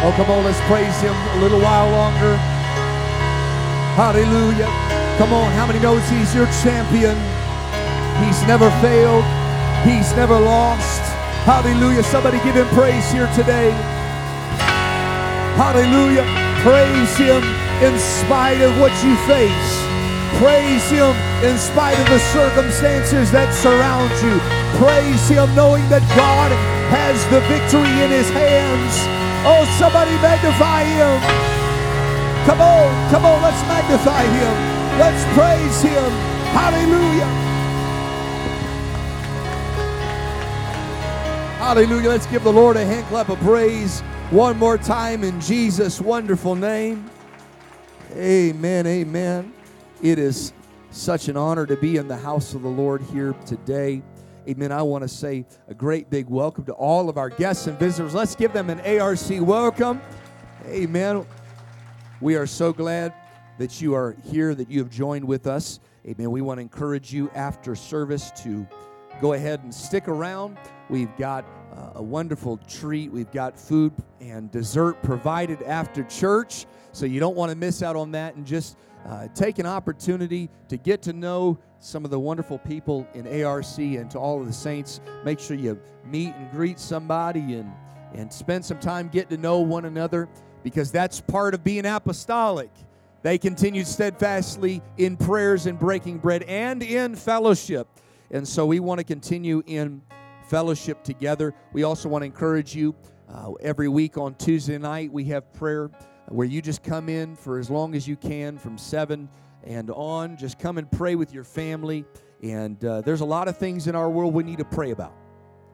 Oh, come on, let's praise Him a little while longer. Hallelujah. Come on, how many knows He's your champion? He's never failed, He's never lost. Hallelujah. Somebody give Him praise here today. Hallelujah. Praise Him in spite of what you face. Praise Him in spite of the circumstances that surround you. Praise Him knowing that God has the victory in His hands. Oh, somebody magnify Him. Come on, come on, let's magnify Him. Let's praise Him. Hallelujah. Hallelujah. Let's give the Lord a hand clap of praise one more time in Jesus' wonderful name. Amen. Amen. It is such an honor to be in the house of the Lord here today. Amen. I want to say a great big welcome to all of our guests and visitors. Let's give them an ARC welcome. Amen. We are so glad that you are here, that you have joined with us. Amen. We want to encourage you after service to go ahead and stick around. We've got uh, a wonderful treat. We've got food and dessert provided after church. So you don't want to miss out on that and just uh, take an opportunity to get to know some of the wonderful people in ARC and to all of the saints. Make sure you meet and greet somebody and, and spend some time getting to know one another because that's part of being apostolic. They continued steadfastly in prayers and breaking bread and in fellowship. And so we want to continue in fellowship together. We also want to encourage you uh, every week on Tuesday night, we have prayer where you just come in for as long as you can from 7 and on. Just come and pray with your family. And uh, there's a lot of things in our world we need to pray about.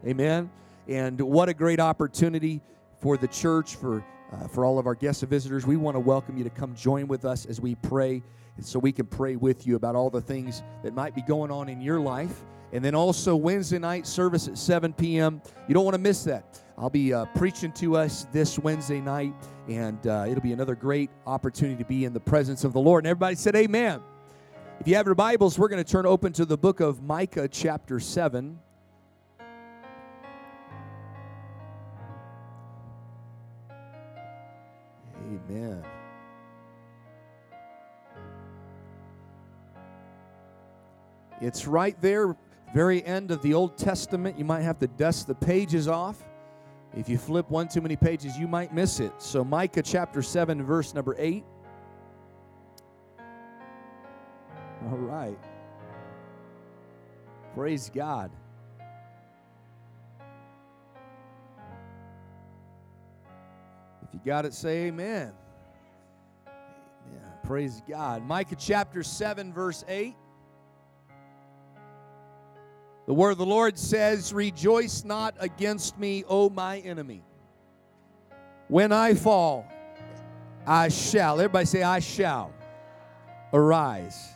Amen. And what a great opportunity for the church, for, uh, for all of our guests and visitors. We want to welcome you to come join with us as we pray so we can pray with you about all the things that might be going on in your life. And then also Wednesday night service at 7 p.m. You don't want to miss that. I'll be uh, preaching to us this Wednesday night, and uh, it'll be another great opportunity to be in the presence of the Lord. And everybody said, Amen. If you have your Bibles, we're going to turn open to the book of Micah, chapter 7. Amen. It's right there, very end of the Old Testament. You might have to dust the pages off. If you flip one too many pages, you might miss it. So, Micah chapter 7, verse number 8. All right. Praise God. If you got it, say amen. Amen. Praise God. Micah chapter 7, verse 8. The word of the Lord says, Rejoice not against me, O my enemy. When I fall, I shall. Everybody say, I shall arise.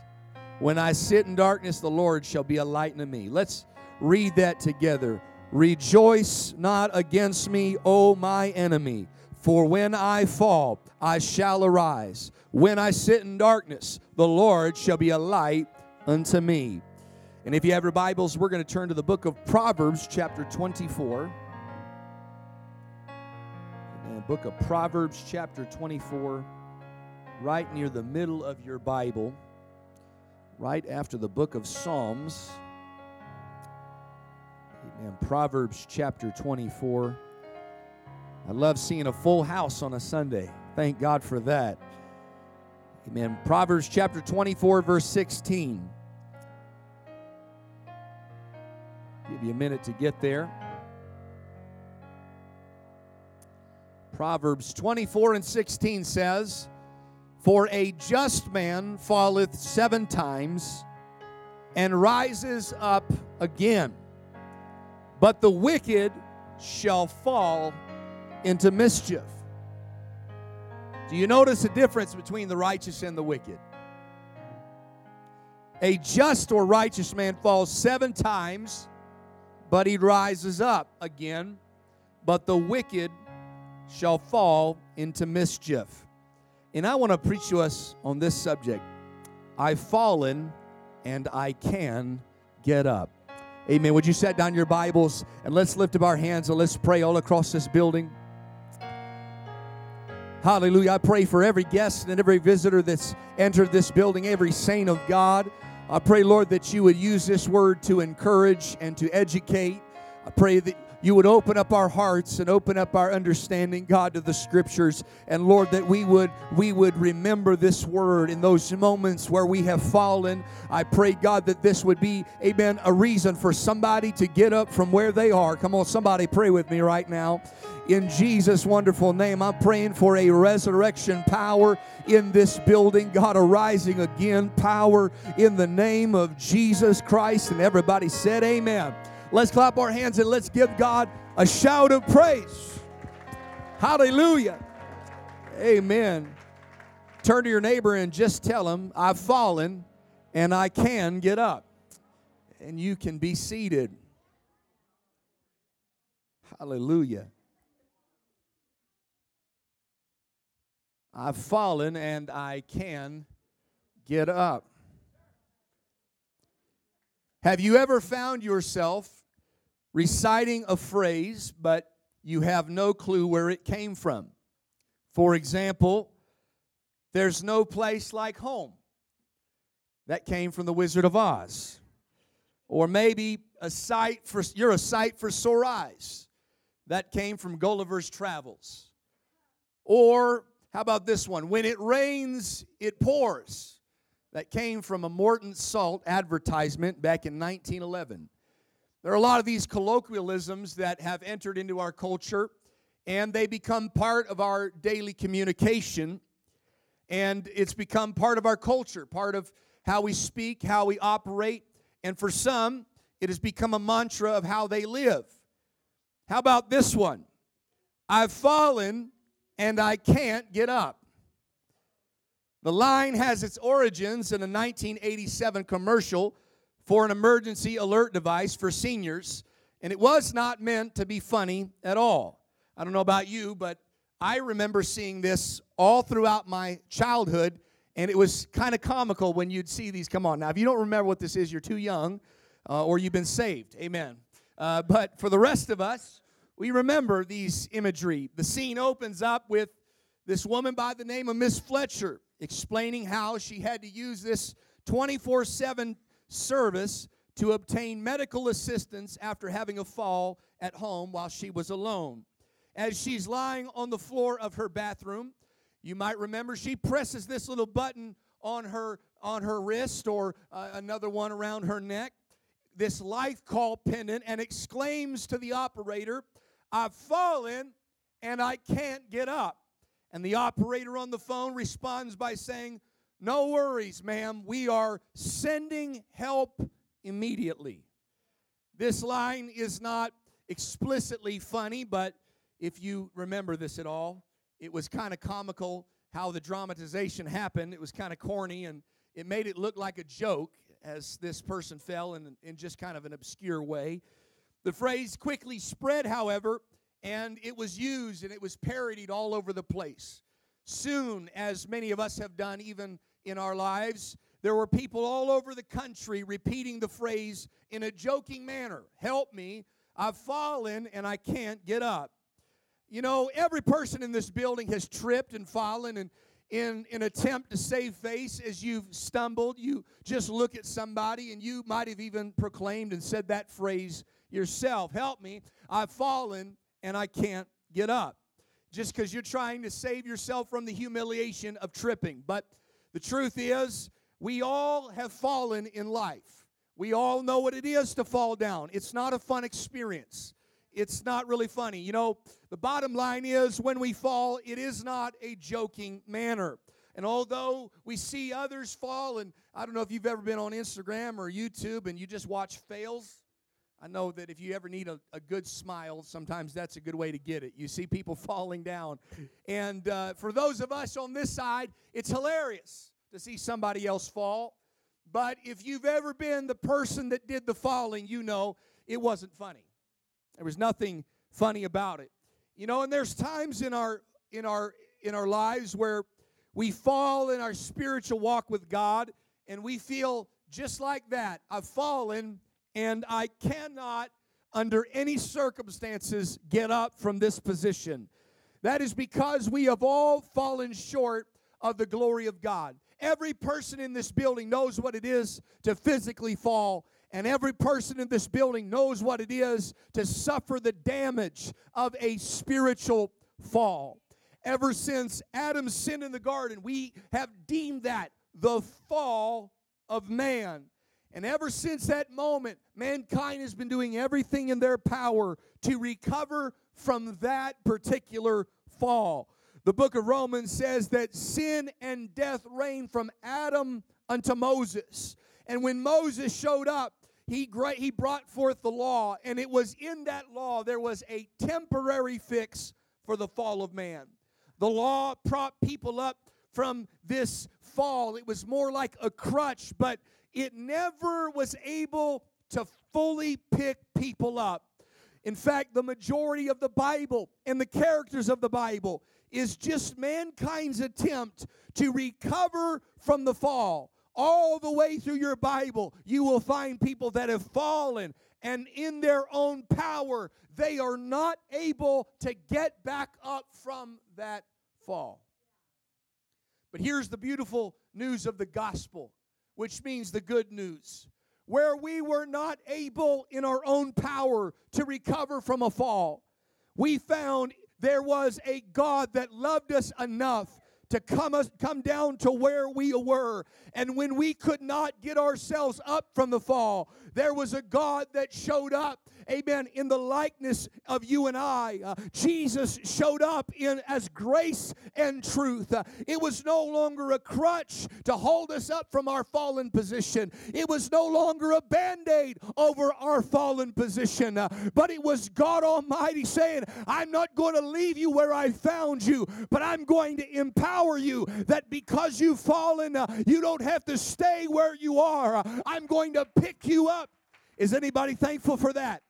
When I sit in darkness, the Lord shall be a light unto me. Let's read that together. Rejoice not against me, O my enemy. For when I fall, I shall arise. When I sit in darkness, the Lord shall be a light unto me. And if you have your Bibles, we're going to turn to the book of Proverbs, chapter 24. And book of Proverbs, chapter 24, right near the middle of your Bible, right after the book of Psalms. Amen. Proverbs, chapter 24. I love seeing a full house on a Sunday. Thank God for that. Amen. Proverbs, chapter 24, verse 16. Give you a minute to get there. Proverbs 24 and 16 says, For a just man falleth seven times and rises up again, but the wicked shall fall into mischief. Do you notice the difference between the righteous and the wicked? A just or righteous man falls seven times but he rises up again. But the wicked shall fall into mischief. And I want to preach to us on this subject. I've fallen and I can get up. Amen. Would you set down your Bibles and let's lift up our hands and let's pray all across this building? Hallelujah. I pray for every guest and every visitor that's entered this building, every saint of God. I pray, Lord, that you would use this word to encourage and to educate. I pray that you would open up our hearts and open up our understanding god to the scriptures. And lord that we would we would remember this word in those moments where we have fallen. I pray god that this would be amen a reason for somebody to get up from where they are. Come on somebody pray with me right now. In jesus wonderful name i'm praying for a resurrection power in this building. God arising again power in the name of jesus christ. And everybody said amen Let's clap our hands and let's give God a shout of praise. Hallelujah. Amen. Turn to your neighbor and just tell him, I've fallen and I can get up. And you can be seated. Hallelujah. I've fallen and I can get up. Have you ever found yourself reciting a phrase, but you have no clue where it came from. For example, there's no place like home. That came from the Wizard of Oz. Or maybe a sight for you're a sight for sore eyes. That came from Gulliver's Travels. Or how about this one? When it rains, it pours. That came from a Morton Salt advertisement back in 1911. There are a lot of these colloquialisms that have entered into our culture, and they become part of our daily communication, and it's become part of our culture, part of how we speak, how we operate, and for some, it has become a mantra of how they live. How about this one? I've fallen and I can't get up. The line has its origins in a 1987 commercial for an emergency alert device for seniors, and it was not meant to be funny at all. I don't know about you, but I remember seeing this all throughout my childhood, and it was kind of comical when you'd see these come on. Now, if you don't remember what this is, you're too young uh, or you've been saved. Amen. Uh, but for the rest of us, we remember these imagery. The scene opens up with this woman by the name of Miss Fletcher explaining how she had to use this 24 7 service to obtain medical assistance after having a fall at home while she was alone. As she's lying on the floor of her bathroom, you might remember she presses this little button on her on her wrist or uh, another one around her neck, this life call pendant and exclaims to the operator, "I've fallen and I can't get up." And the operator on the phone responds by saying, no worries, ma'am. We are sending help immediately. This line is not explicitly funny, but if you remember this at all, it was kind of comical how the dramatization happened. It was kind of corny and it made it look like a joke as this person fell in, in just kind of an obscure way. The phrase quickly spread, however, and it was used and it was parodied all over the place. Soon, as many of us have done even in our lives, there were people all over the country repeating the phrase in a joking manner Help me, I've fallen and I can't get up. You know, every person in this building has tripped and fallen and in an attempt to save face as you've stumbled. You just look at somebody and you might have even proclaimed and said that phrase yourself help me i've fallen and i can't get up. Just because you're trying to save yourself from the humiliation of tripping. But the truth is, we all have fallen in life. We all know what it is to fall down. It's not a fun experience. It's not really funny. You know, the bottom line is when we fall, it is not a joking manner. And although we see others fall, and I don't know if you've ever been on Instagram or YouTube and you just watch fails, I know that if you ever need a, a good smile, sometimes that's a good way to get it. You see people falling down. And uh, for those of us on this side, it's hilarious to see somebody else fall. But if you've ever been the person that did the falling, you know it wasn't funny. There was nothing funny about it. You know, and there's times in our in our in our lives where we fall in our spiritual walk with God and we feel just like that. I've fallen and I cannot, under any circumstances, get up from this position. That is because we have all fallen short of the glory of God. Every person in this building knows what it is to physically fall, and every person in this building knows what it is to suffer the damage of a spiritual fall. Ever since Adam's sin in the garden, we have deemed that the fall of man. And ever since that moment, mankind has been doing everything in their power to recover from that particular fall. The book of Romans says that sin and death reigned from Adam unto Moses. And when Moses showed up, he, he brought forth the law, and it was in that law there was a temporary fix for the fall of man. The law propped people up from this fall. It was more like a crutch, but it never was able to fully pick people up. In fact, the majority of the Bible and the characters of the Bible is just mankind's attempt to recover from the fall. All the way through your Bible, you will find people that have fallen, and in their own power, they are not able to get back up from that fall. But here's the beautiful news of the gospel, which means the good news. Where we were not able in our own power to recover from a fall, we found there was a God that loved us enough to come us come down to where we were. And when we could not get ourselves up from the fall there was a god that showed up amen in the likeness of you and i. Uh, jesus showed up in as grace and truth. Uh, it was no longer a crutch to hold us up from our fallen position. It was no longer a band-aid over our fallen position. Uh, but it was god almighty saying i'm not going to leave you where i found you but i'm going to empower empower you that because you've fallen, uh, you don't have to stay where you are. I'm going to pick you up. Is anybody thankful for that?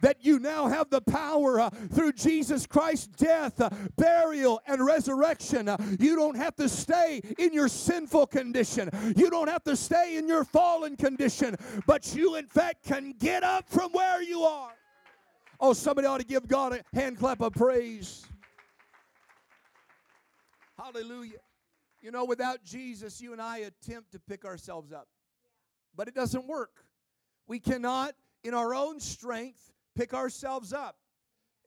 that you now have the power uh, through Jesus Christ's death, uh, burial, and resurrection. Uh, you don't have to stay in your sinful condition. You don't have to stay in your fallen condition, but you, in fact, can get up from where you are. Oh, somebody ought to give God a hand clap of praise. Hallelujah. You know, without Jesus, you and I attempt to pick ourselves up, but it doesn't work. We cannot, in our own strength, pick ourselves up.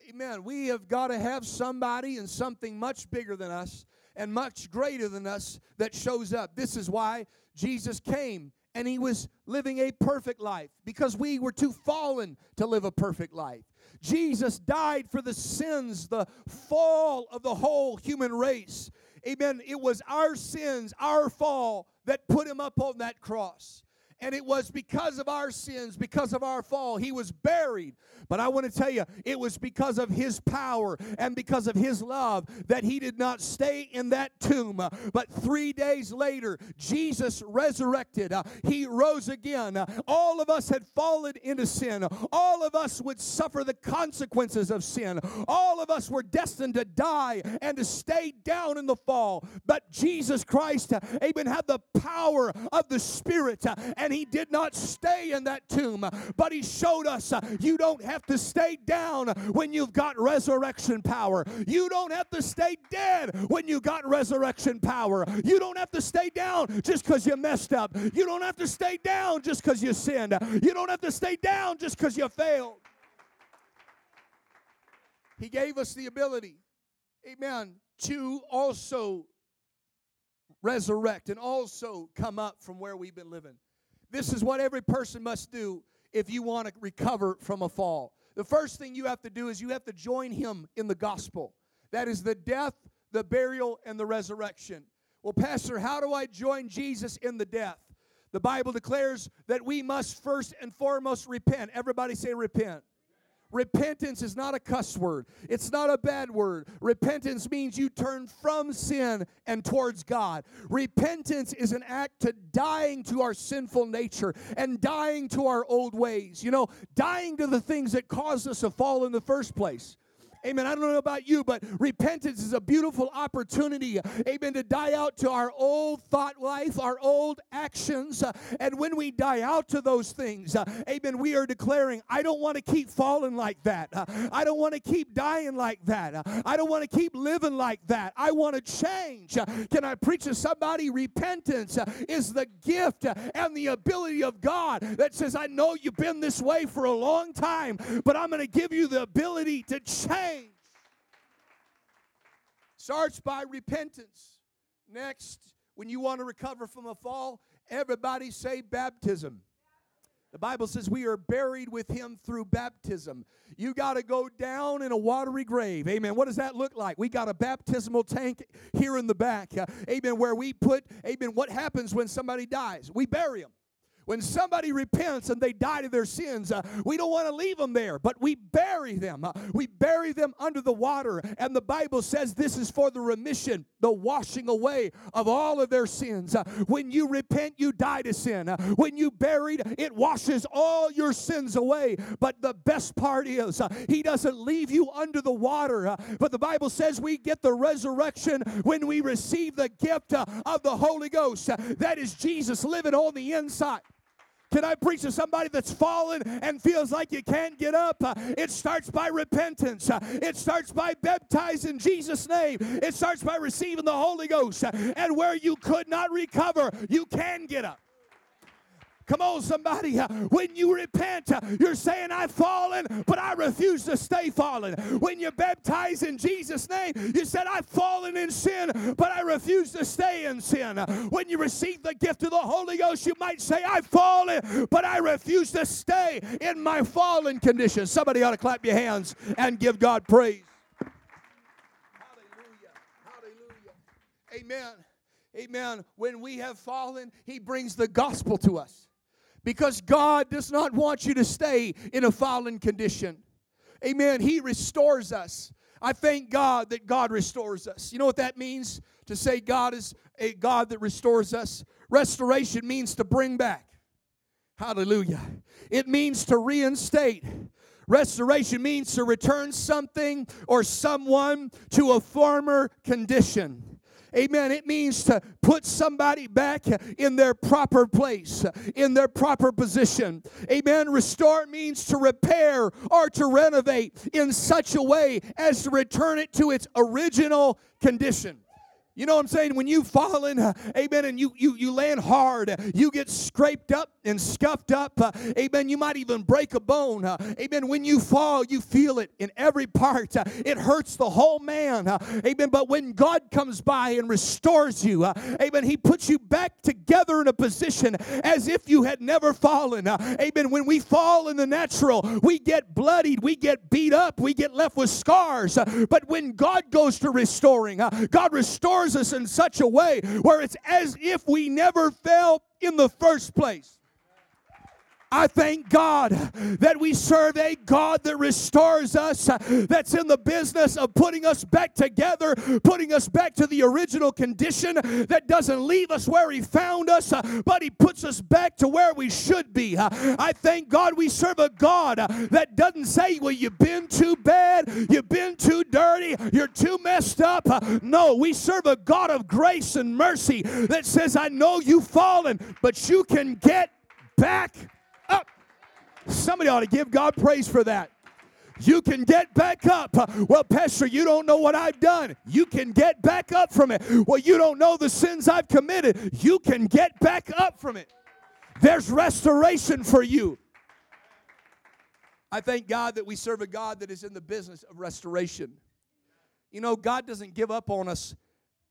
Amen. We have got to have somebody and something much bigger than us and much greater than us that shows up. This is why Jesus came and he was living a perfect life because we were too fallen to live a perfect life. Jesus died for the sins, the fall of the whole human race. Amen. It was our sins, our fall, that put him up on that cross. And it was because of our sins, because of our fall, he was buried. But I want to tell you, it was because of his power and because of his love that he did not stay in that tomb. But three days later, Jesus resurrected. Uh, he rose again. All of us had fallen into sin. All of us would suffer the consequences of sin. All of us were destined to die and to stay down in the fall. But Jesus Christ, uh, amen, had the power of the Spirit and and he did not stay in that tomb, but he showed us uh, you don't have to stay down when you've got resurrection power. You don't have to stay dead when you got resurrection power. You don't have to stay down just because you messed up. You don't have to stay down just because you sinned. You don't have to stay down just because you failed. He gave us the ability, amen, to also resurrect and also come up from where we've been living. This is what every person must do if you want to recover from a fall. The first thing you have to do is you have to join him in the gospel. That is the death, the burial, and the resurrection. Well, Pastor, how do I join Jesus in the death? The Bible declares that we must first and foremost repent. Everybody say repent. Repentance is not a cuss word. It's not a bad word. Repentance means you turn from sin and towards God. Repentance is an act to dying to our sinful nature and dying to our old ways. You know, dying to the things that caused us to fall in the first place. Amen. I don't know about you, but repentance is a beautiful opportunity, amen, to die out to our old thought life, our old actions. Uh, and when we die out to those things, uh, amen, we are declaring, I don't want to keep falling like that. Uh, I don't want to keep dying like that. I don't want to keep living like that. I want to change. Can I preach to somebody? Repentance is the gift and the ability of God that says, I know you've been this way for a long time, but I'm going to give you the ability to change. Starts by repentance. Next, when you want to recover from a fall, everybody say baptism. The Bible says we are buried with him through baptism. You got to go down in a watery grave. Amen. What does that look like? We got a baptismal tank here in the back. Uh, amen. Where we put, amen, what happens when somebody dies? We bury them. When somebody repents and they die to their sins, uh, we don't want to leave them there, but we bury them. Uh, we bury them under the water. And the Bible says this is for the remission, the washing away of all of their sins. Uh, when you repent, you die to sin. Uh, when you buried, it washes all your sins away. But the best part is, uh, He doesn't leave you under the water. Uh, but the Bible says we get the resurrection when we receive the gift of the Holy Ghost. that is Jesus living on the inside. Can I preach to somebody that's fallen and feels like you can't get up? Uh, it starts by repentance. Uh, it starts by baptizing Jesus' name. It starts by receiving the Holy Ghost. Uh, and where you could not recover, you can get up. Come on, somebody. Uh, when you repent, uh, you're saying, I've fallen, but I refuse to stay fallen. When you baptize in Jesus' name, you said, I've fallen in sin, but I refuse to stay in sin. When you receive the gift of the Holy Ghost, you might say, I've fallen, but I refuse to stay in my fallen condition. Somebody ought to clap your hands and give God praise. Hallelujah. Hallelujah. Amen. Amen. When we have fallen, He brings the gospel to us because God does not want you to stay in a fallen condition. Amen. He restores us. I thank God that God restores us. You know what that means? To say God is a God that restores us. Restoration means to bring back. Hallelujah. It means to reinstate. Restoration means to return something or someone to a former condition. Amen. It means to put somebody back in their proper place, in their proper position. Amen. Restore means to repair or to renovate in such a way as to return it to its original condition. You know what I'm saying? When you've fallen, uh, amen, and you, you, you land hard, you get scraped up and scuffed up, uh, amen. You might even break a bone, uh, amen. When you fall, you feel it in every part. It hurts the whole man, amen. But when God comes by and restores you, amen, He puts you back together in a position as if you had never fallen, amen. When we fall in the natural, we get bloodied, we get beat up, we get left with scars. but when God goes to restoring, God restores us in such a way where it's as if we never fell in the first place. I thank God that we serve a God that restores us, that's in the business of putting us back together, putting us back to the original condition, that doesn't leave us where He found us, but He puts us back to where we should be. I thank God we serve a God that doesn't say, Well, you've been too bad, you've been too dirty, you're too messed up. No, we serve a God of grace and mercy that says, I know you've fallen, but you can get back. Somebody ought to give God praise for that. You can get back up. Well, Pastor, you don't know what I've done. You can get back up from it. Well, you don't know the sins I've committed. You can get back up from it. There's restoration for you. I thank God that we serve a God that is in the business of restoration. You know, God doesn't give up on us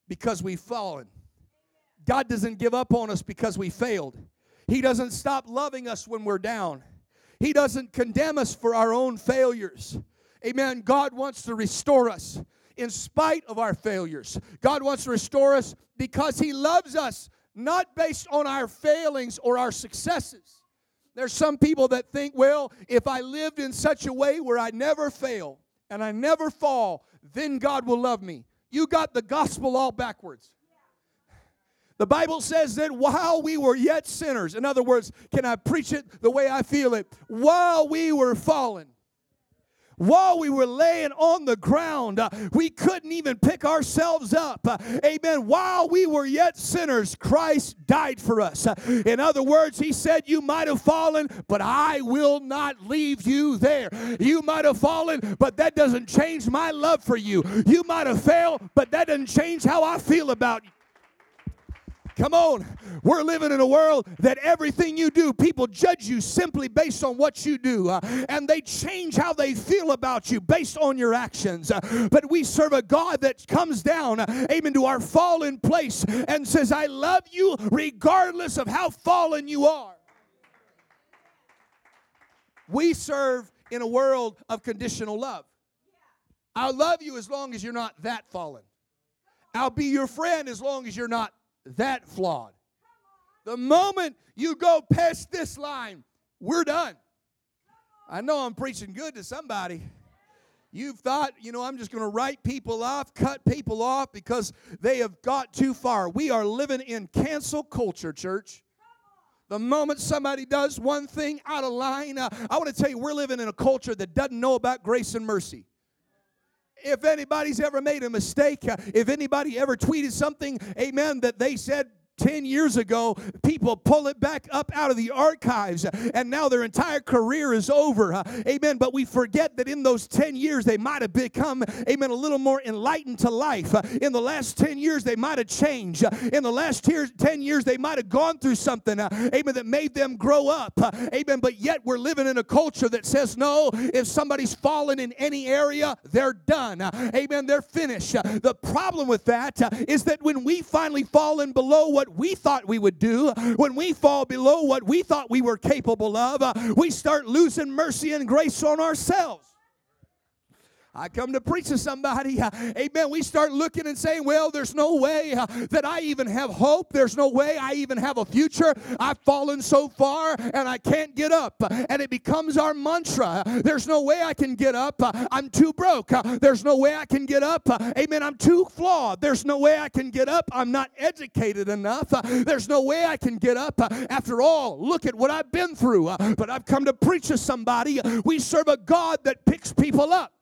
because we've fallen. God doesn't give up on us because we failed. He doesn't stop loving us when we're down. He doesn't condemn us for our own failures. Amen. God wants to restore us in spite of our failures. God wants to restore us because He loves us, not based on our failings or our successes. There's some people that think, well, if I lived in such a way where I never fail and I never fall, then God will love me. You got the gospel all backwards. The Bible says that while we were yet sinners, in other words, can I preach it the way I feel it? While we were fallen, while we were laying on the ground, uh, we couldn't even pick ourselves up. Uh, amen. While we were yet sinners, Christ died for us. Uh, in other words, He said, You might have fallen, but I will not leave you there. You might have fallen, but that doesn't change my love for you. You might have failed, but that doesn't change how I feel about you. Come on. We're living in a world that everything you do, people judge you simply based on what you do. Uh, and they change how they feel about you based on your actions. Uh, but we serve a God that comes down, uh, amen, to our fallen place and says, I love you regardless of how fallen you are. We serve in a world of conditional love. I'll love you as long as you're not that fallen. I'll be your friend as long as you're not that flawed. The moment you go past this line, we're done. I know I'm preaching good to somebody. You've thought, you know, I'm just going to write people off, cut people off because they have got too far. We are living in cancel culture, church. The moment somebody does one thing out of line, uh, I want to tell you, we're living in a culture that doesn't know about grace and mercy. If anybody's ever made a mistake, uh, if anybody ever tweeted something, amen, that they said 10 years ago, people pull it back up out of the archives, and now their entire career is over. Amen. But we forget that in those 10 years, they might have become, amen, a little more enlightened to life. In the last 10 years, they might have changed. In the last 10 years, they might have gone through something, amen, that made them grow up. Amen. But yet, we're living in a culture that says, no, if somebody's fallen in any area, they're done. Amen. They're finished. The problem with that is that when we finally fall in below what what we thought we would do, when we fall below what we thought we were capable of, uh, we start losing mercy and grace on ourselves. I come to preach to somebody, uh, amen. We start looking and saying, well, there's no way uh, that I even have hope. There's no way I even have a future. I've fallen so far and I can't get up. And it becomes our mantra. There's no way I can get up. I'm too broke. There's no way I can get up. Amen. I'm too flawed. There's no way I can get up. I'm not educated enough. There's no way I can get up. After all, look at what I've been through. But I've come to preach to somebody. We serve a God that picks people up.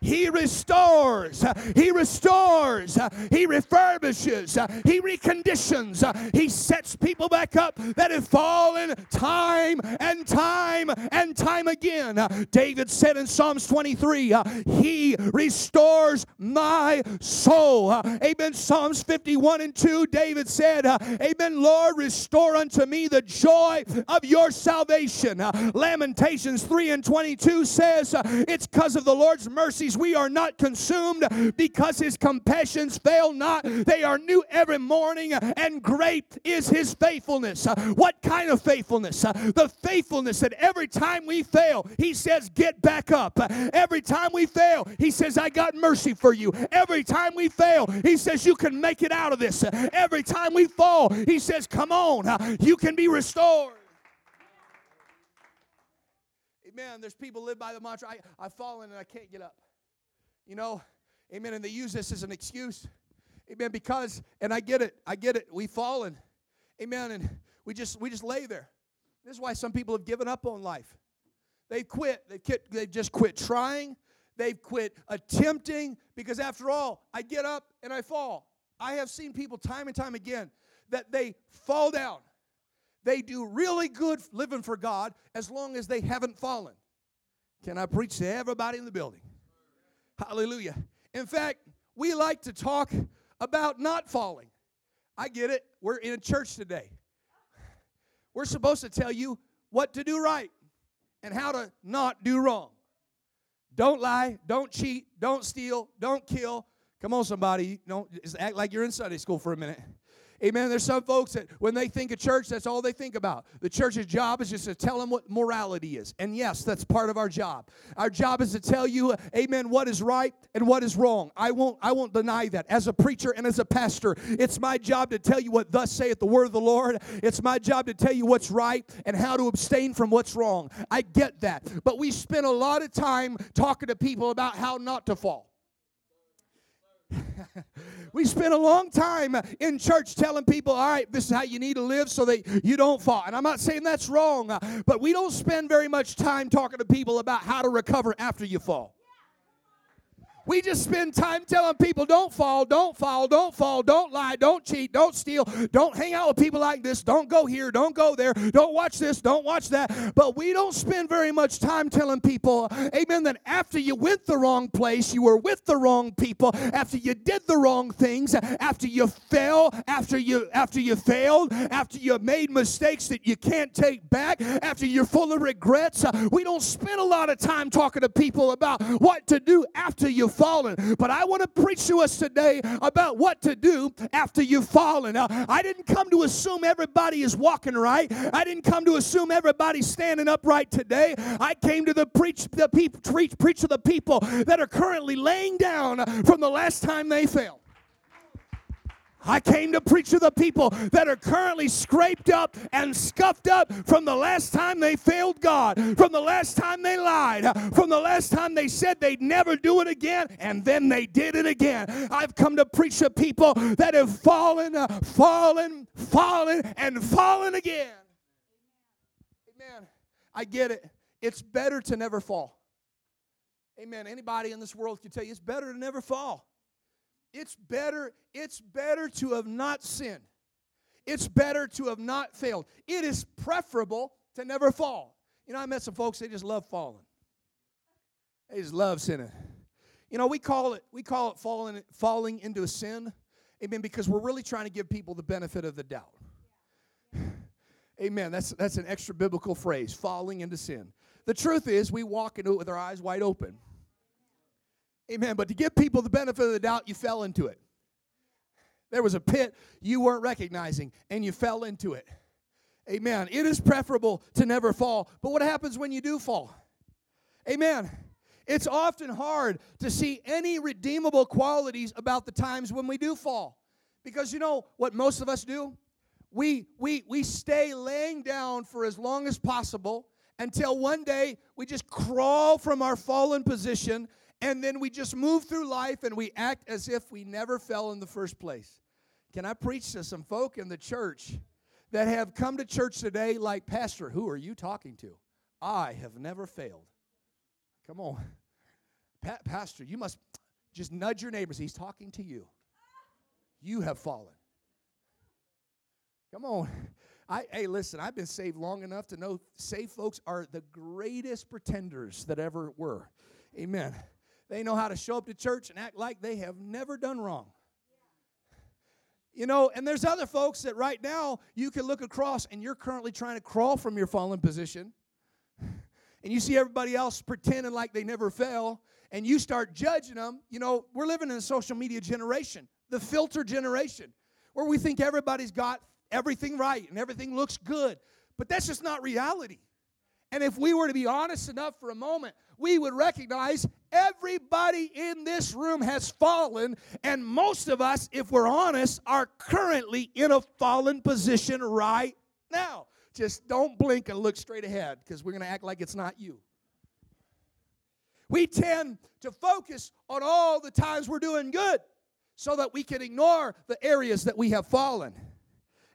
He restores, He restores, He refurbishes, He reconditions, He sets people back up that have fallen time and time and time again. David said in Psalms 23, He restores my soul. Amen. Psalms 51 and 2, David said, Amen. Lord, restore unto me the joy of your salvation. Lamentations 3 and 22 says, It's because of the Lord's mercy mercies we are not consumed because his compassions fail not. They are new every morning, and great is his faithfulness. What kind of faithfulness? The faithfulness that every time we fail, he says, Get back up. Every time we fail, he says, I got mercy for you. Every time we fail, he says, You can make it out of this. Every time we fall, he says, Come on, you can be restored. Amen. There's people live by the mantra, I, I've fallen and I can't get up. You know, amen. And they use this as an excuse. Amen. Because, and I get it, I get it. We've fallen. Amen. And we just we just lay there. This is why some people have given up on life. They've quit. They've, quit, they've just quit trying. They've quit attempting because after all, I get up and I fall. I have seen people time and time again that they fall down. They do really good living for God as long as they haven't fallen. Can I preach to everybody in the building? Hallelujah. In fact, we like to talk about not falling. I get it. We're in a church today. We're supposed to tell you what to do right and how to not do wrong. Don't lie, don't cheat, don't steal, don't kill. Come on, somebody. Don't act like you're in Sunday school for a minute. Amen. There's some folks that when they think of church, that's all they think about. The church's job is just to tell them what morality is. And yes, that's part of our job. Our job is to tell you, amen, what is right and what is wrong. I won't I won't deny that. As a preacher and as a pastor, it's my job to tell you what thus saith the word of the Lord. It's my job to tell you what's right and how to abstain from what's wrong. I get that. But we spend a lot of time talking to people about how not to fall. we spend a long time in church telling people, all right, this is how you need to live so that you don't fall. And I'm not saying that's wrong, but we don't spend very much time talking to people about how to recover after you fall. We just spend time telling people don't fall, don't fall, don't fall, don't lie, don't cheat, don't steal, don't hang out with people like this, don't go here, don't go there, don't watch this, don't watch that. But we don't spend very much time telling people, amen, that after you went the wrong place, you were with the wrong people, after you did the wrong things, after you fell, after you after you failed, after you made mistakes that you can't take back, after you're full of regrets, we don't spend a lot of time talking to people about what to do after you fallen. But I want to preach to us today about what to do after you've fallen. Now, I didn't come to assume everybody is walking right. I didn't come to assume everybody's standing upright today. I came to the preach the people preach preach to the people that are currently laying down from the last time they fell. I came to preach to the people that are currently scraped up and scuffed up from the last time they failed God, from the last time they lied, from the last time they said they'd never do it again, and then they did it again. I've come to preach to people that have fallen, fallen, fallen, and fallen again. Amen. I get it. It's better to never fall. Amen. Anybody in this world can tell you it's better to never fall. It's better, it's better to have not sinned. It's better to have not failed. It is preferable to never fall. You know, I met some folks, they just love falling. They just love sinning. You know, we call it we call it falling falling into a sin. Amen. Because we're really trying to give people the benefit of the doubt. Amen. That's that's an extra biblical phrase, falling into sin. The truth is we walk into it with our eyes wide open. Amen. But to give people the benefit of the doubt, you fell into it. There was a pit you weren't recognizing, and you fell into it. Amen. It is preferable to never fall. But what happens when you do fall? Amen. It's often hard to see any redeemable qualities about the times when we do fall. Because you know what most of us do? We we we stay laying down for as long as possible until one day we just crawl from our fallen position and then we just move through life and we act as if we never fell in the first place. Can I preach to some folk in the church that have come to church today like, Pastor, who are you talking to? I have never failed. Come on. Pa- Pastor, you must just nudge your neighbors. He's talking to you. You have fallen. Come on. I, hey, listen, I've been saved long enough to know saved folks are the greatest pretenders that ever were. Amen. They know how to show up to church and act like they have never done wrong. You know, and there's other folks that right now you can look across and you're currently trying to crawl from your fallen position. And you see everybody else pretending like they never fell, and you start judging them. You know, we're living in a social media generation, the filter generation, where we think everybody's got everything right and everything looks good. But that's just not reality. And if we were to be honest enough for a moment, we would recognize everybody in this room has fallen, and most of us, if we're honest, are currently in a fallen position right now. Just don't blink and look straight ahead because we're going to act like it's not you. We tend to focus on all the times we're doing good so that we can ignore the areas that we have fallen.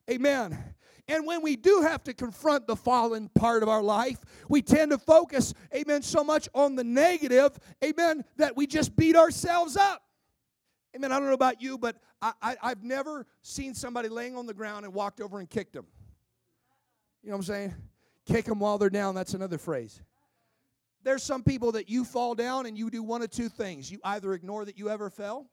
Amen. And when we do have to confront the fallen part of our life, we tend to focus, amen, so much on the negative, amen, that we just beat ourselves up. Amen. I don't know about you, but I, I, have never seen somebody laying on the ground and walked over and kicked them. You know what I'm saying? Kick them while they're down. That's another phrase. There's some people that you fall down and you do one of two things. You either ignore that you ever fell,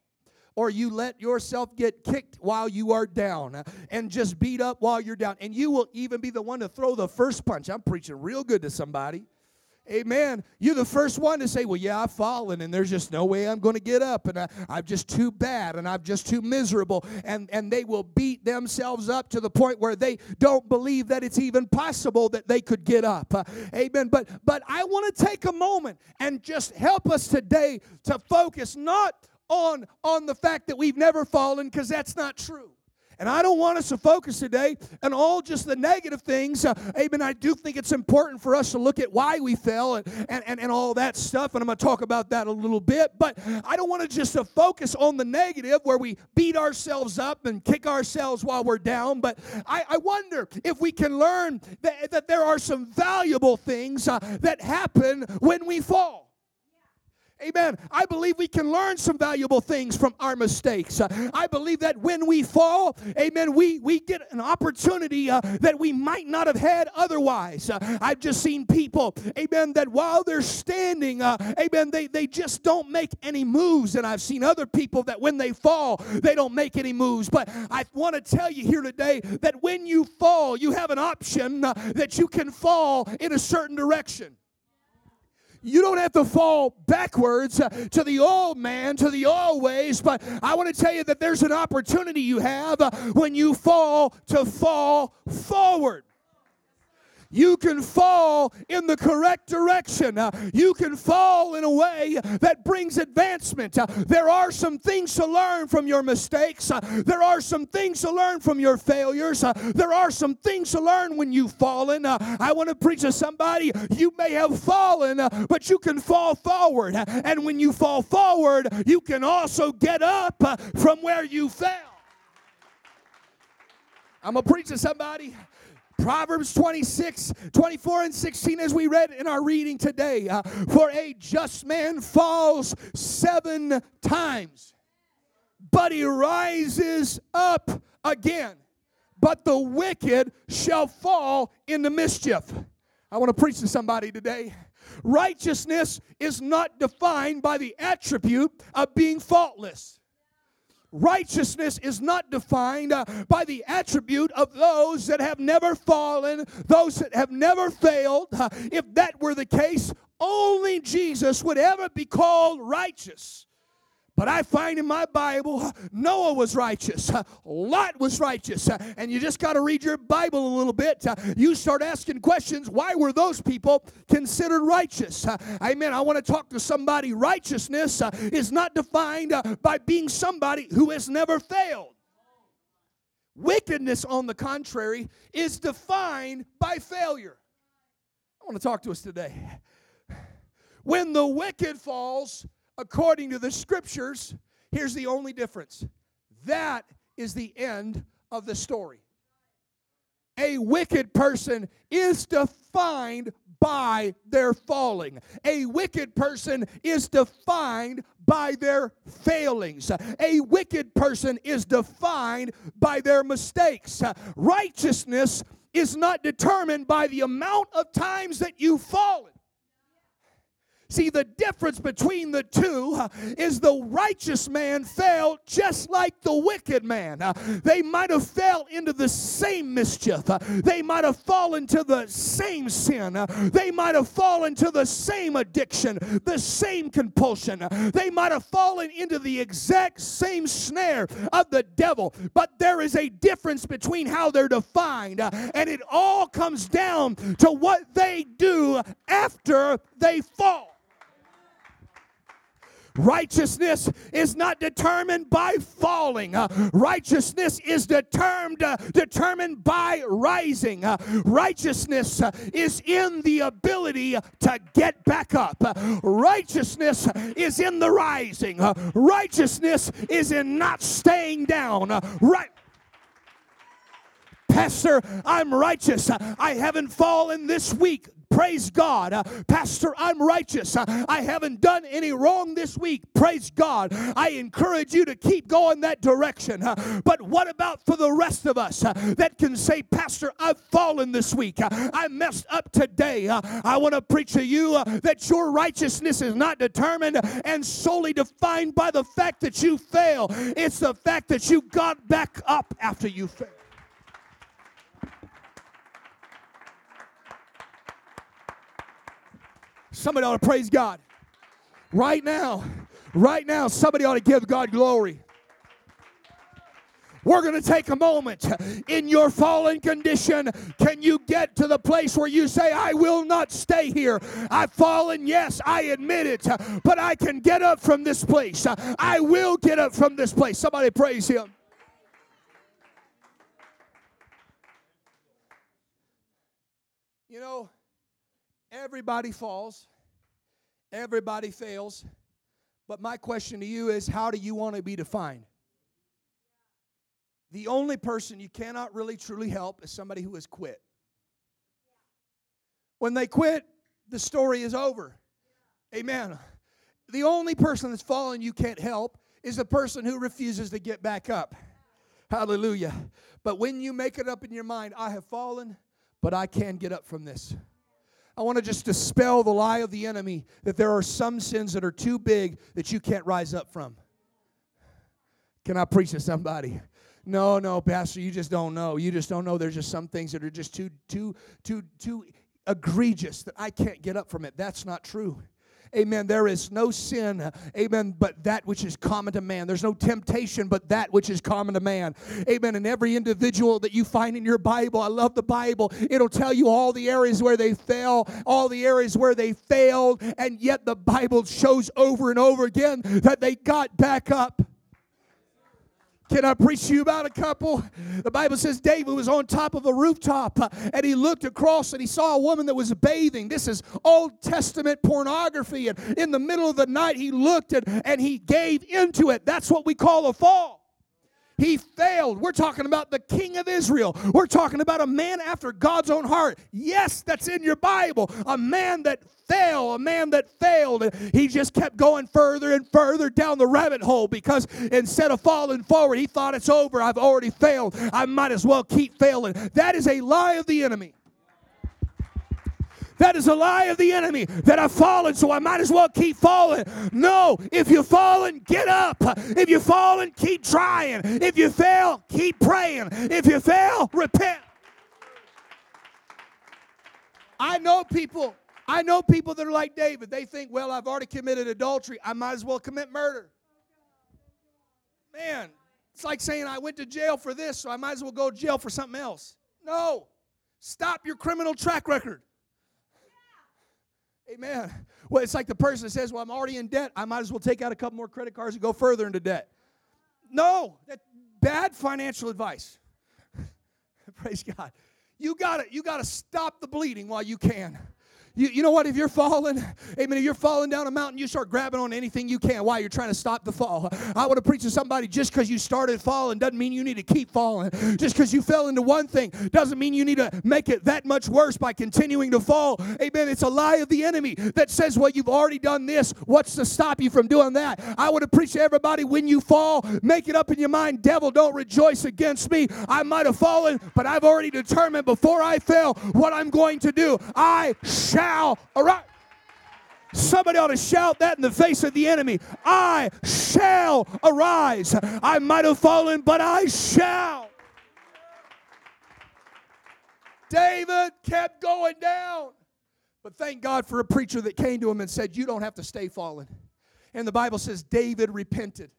or you let yourself get kicked while you are down and just beat up while you're down. And you will even be the one to throw the first punch. I'm preaching real good to somebody. Amen. You're the first one to say, Well, yeah, I've fallen, and there's just no way I'm going to get up, and I, am just too bad, and I'm just too miserable. And, and they will beat themselves up to the point where they don't believe that it's even possible that they could get up. Uh, amen. But, but I want to take a moment and just help us today to focus not on, on the fact that we've never fallen because that's not true. And I don't want us to focus today on all just the negative things. Uh, amen. I do think it's important for us to look at why we fell and, and, and, and all that stuff. And I'm going to talk about that a little bit. But I don't want to just to focus on the negative where we beat ourselves up and kick ourselves while we're down. But I, I wonder if we can learn that, that there are some valuable things uh, that happen when we fall. Amen. I believe we can learn some valuable things from our mistakes. Uh, I believe that when we fall, amen, we, we get an opportunity uh, that we might not have had otherwise. Uh, I've just seen people, amen, that while they're standing, uh, amen, they, they just don't make any moves. And I've seen other people that when they fall, they don't make any moves. But I want to tell you here today that when you fall, you have an option uh, that you can fall in a certain direction. You don't have to fall backwards to the old man, to the old ways, but I want to tell you that there's an opportunity you have when you fall to fall forward. You can fall in the correct direction. Uh, you can fall in a way that brings advancement. Uh, there are some things to learn from your mistakes. Uh, there are some things to learn from your failures. There are some things to learn when you've fallen. I want to preach to somebody. You may have fallen, but you can fall forward. And when you fall forward, you can also get up from where you fell. I'm going to preach to somebody. Proverbs 26, 24, and 16, as we read in our reading today. Uh, For a just man falls seven times, but he rises up again. But the wicked shall fall into mischief. I want to preach to somebody today. Righteousness is not defined by the attribute of being faultless. Righteousness is not defined uh, by the attribute of those that have never fallen, those that have never failed. Uh, if that were the case, only Jesus would ever be called righteous. But I find in my Bible, Noah was righteous, Lot was righteous, and you just got to read your Bible a little bit. You start asking questions why were those people considered righteous? Amen. I want to talk to somebody. Righteousness uh, is not defined uh, by being somebody who has never failed. Wickedness, on the contrary, is defined by failure. I want to talk to us today. When the wicked falls, according to the scriptures, here's the only difference that is the end of the story. A wicked person is defined by their falling. A wicked person is defined by their failings. A wicked person is defined by their mistakes. Righteousness is not determined by the amount of times that you've fallen. See, the difference between the two uh, is the righteous man fell just like the wicked man. Uh, they might have fell into the same mischief. Uh, they might have fallen to the same sin. They might have fallen to the same addiction, the same compulsion. They might have fallen into the exact same snare of the devil. But there is a difference between how they're defined, and it all comes down to what they do after they fall. Righteousness is not determined by falling. Uh, righteousness is determined uh, determined by rising. Uh, righteousness uh, is in the ability to get back up. Uh, righteousness is in the rising. Uh, righteousness is in not staying down. right Pastor, I'm righteous. I haven't fallen this week. Praise God. Uh, Pastor, I'm righteous. Uh, I haven't done any wrong this week. Praise God. I encourage you to keep going that direction. Uh, but what about for the rest of us that can say, Pastor, I've fallen this week. I messed up today. I want to preach to you that your righteousness is not determined and solely defined by the fact that you fail. It's the fact that you got back up after you failed. Somebody ought to praise God. Right now, right now, somebody ought to give God glory. We're going to take a moment. In your fallen condition, can you get to the place where you say, I will not stay here? I've fallen, yes, I admit it, but I can get up from this place. I will get up from this place. Somebody praise Him. You know, everybody falls everybody fails. But my question to you is how do you want to be defined? The only person you cannot really truly help is somebody who has quit. When they quit, the story is over. Amen. The only person that's fallen you can't help is the person who refuses to get back up. Hallelujah. But when you make it up in your mind, I have fallen, but I can get up from this. I want to just dispel the lie of the enemy that there are some sins that are too big that you can't rise up from. Can I preach to somebody? No, no, Pastor, you just don't know. You just don't know. There's just some things that are just too, too, too, too egregious that I can't get up from it. That's not true. Amen. There is no sin, amen, but that which is common to man. There's no temptation, but that which is common to man. Amen. And every individual that you find in your Bible, I love the Bible, it'll tell you all the areas where they fell, all the areas where they failed, and yet the Bible shows over and over again that they got back up. Can I preach to you about a couple? The Bible says David was on top of a rooftop uh, and he looked across and he saw a woman that was bathing. This is Old Testament pornography. And in the middle of the night, he looked and, and he gave into it. That's what we call a fall. He failed. We're talking about the king of Israel. We're talking about a man after God's own heart. Yes, that's in your Bible. A man that fell, a man that failed. He just kept going further and further down the rabbit hole because instead of falling forward, he thought it's over. I've already failed. I might as well keep failing. That is a lie of the enemy. That is a lie of the enemy that I've fallen, so I might as well keep falling. No, if you've fallen, get up. If you've fallen, keep trying. If you fail, keep praying. If you fail, repent. I know people, I know people that are like David. They think, well, I've already committed adultery. I might as well commit murder. Man, it's like saying I went to jail for this, so I might as well go to jail for something else. No. Stop your criminal track record. Amen. Well, it's like the person that says, Well, I'm already in debt. I might as well take out a couple more credit cards and go further into debt. No, that bad financial advice. Praise God. You gotta, you gotta stop the bleeding while you can. You, you know what? If you're falling, amen, if you're falling down a mountain, you start grabbing on anything you can. Why? You're trying to stop the fall. I want to preach to somebody just because you started falling doesn't mean you need to keep falling. Just because you fell into one thing doesn't mean you need to make it that much worse by continuing to fall. Amen. It's a lie of the enemy that says, well, you've already done this. What's to stop you from doing that? I want to preach to everybody when you fall, make it up in your mind, devil, don't rejoice against me. I might have fallen, but I've already determined before I fell what I'm going to do. I shall shall arise. Somebody ought to shout that in the face of the enemy. I shall arise. I might have fallen, but I shall. David kept going down. But thank God for a preacher that came to him and said, You don't have to stay fallen. And the Bible says David repented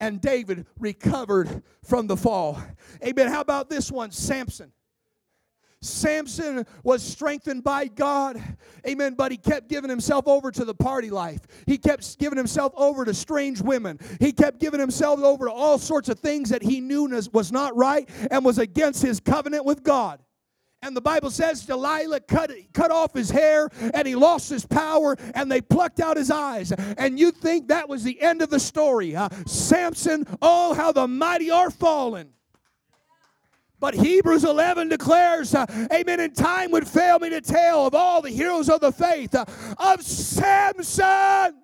and David recovered from the fall. Amen. How about this one? Samson. Samson was strengthened by God. Amen. But he kept giving himself over to the party life. He kept giving himself over to strange women. He kept giving himself over to all sorts of things that he knew was not right and was against his covenant with God. And the Bible says Delilah cut, cut off his hair and he lost his power and they plucked out his eyes. And you think that was the end of the story. Samson, oh, how the mighty are fallen. But Hebrews 11 declares, uh, Amen, and time would fail me to tell of all the heroes of the faith uh, of Samson.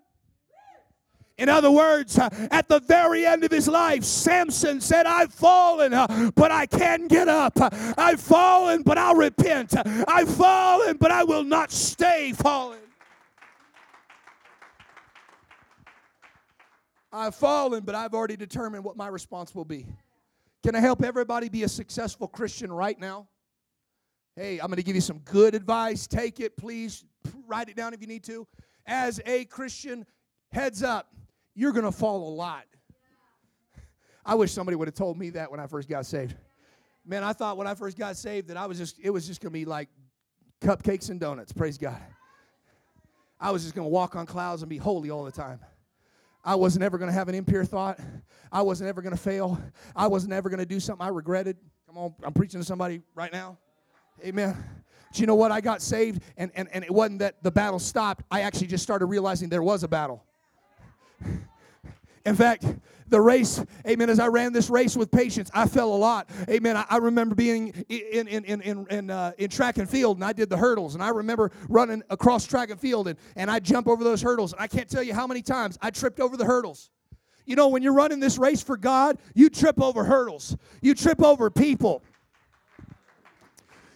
In other words, uh, at the very end of his life, Samson said, I've fallen, but I can get up. I've fallen, but I'll repent. I've fallen, but I will not stay fallen. I've fallen, but I've already determined what my response will be. Can I help everybody be a successful Christian right now? Hey, I'm going to give you some good advice. Take it, please. Write it down if you need to. As a Christian, heads up, you're going to fall a lot. I wish somebody would have told me that when I first got saved. Man, I thought when I first got saved that I was just it was just going to be like cupcakes and donuts. Praise God. I was just going to walk on clouds and be holy all the time. I wasn't ever going to have an impure thought. I wasn't ever going to fail. I wasn't ever going to do something I regretted. Come on, I'm preaching to somebody right now. Amen. Do you know what? I got saved, and, and, and it wasn't that the battle stopped. I actually just started realizing there was a battle. In fact, the race, amen, as I ran this race with patience, I fell a lot. Amen. I, I remember being in, in, in, in, in, uh, in track and field, and I did the hurdles, and I remember running across track and field, and, and I jump over those hurdles. And I can't tell you how many times I tripped over the hurdles. You know, when you're running this race for God, you trip over hurdles, you trip over people.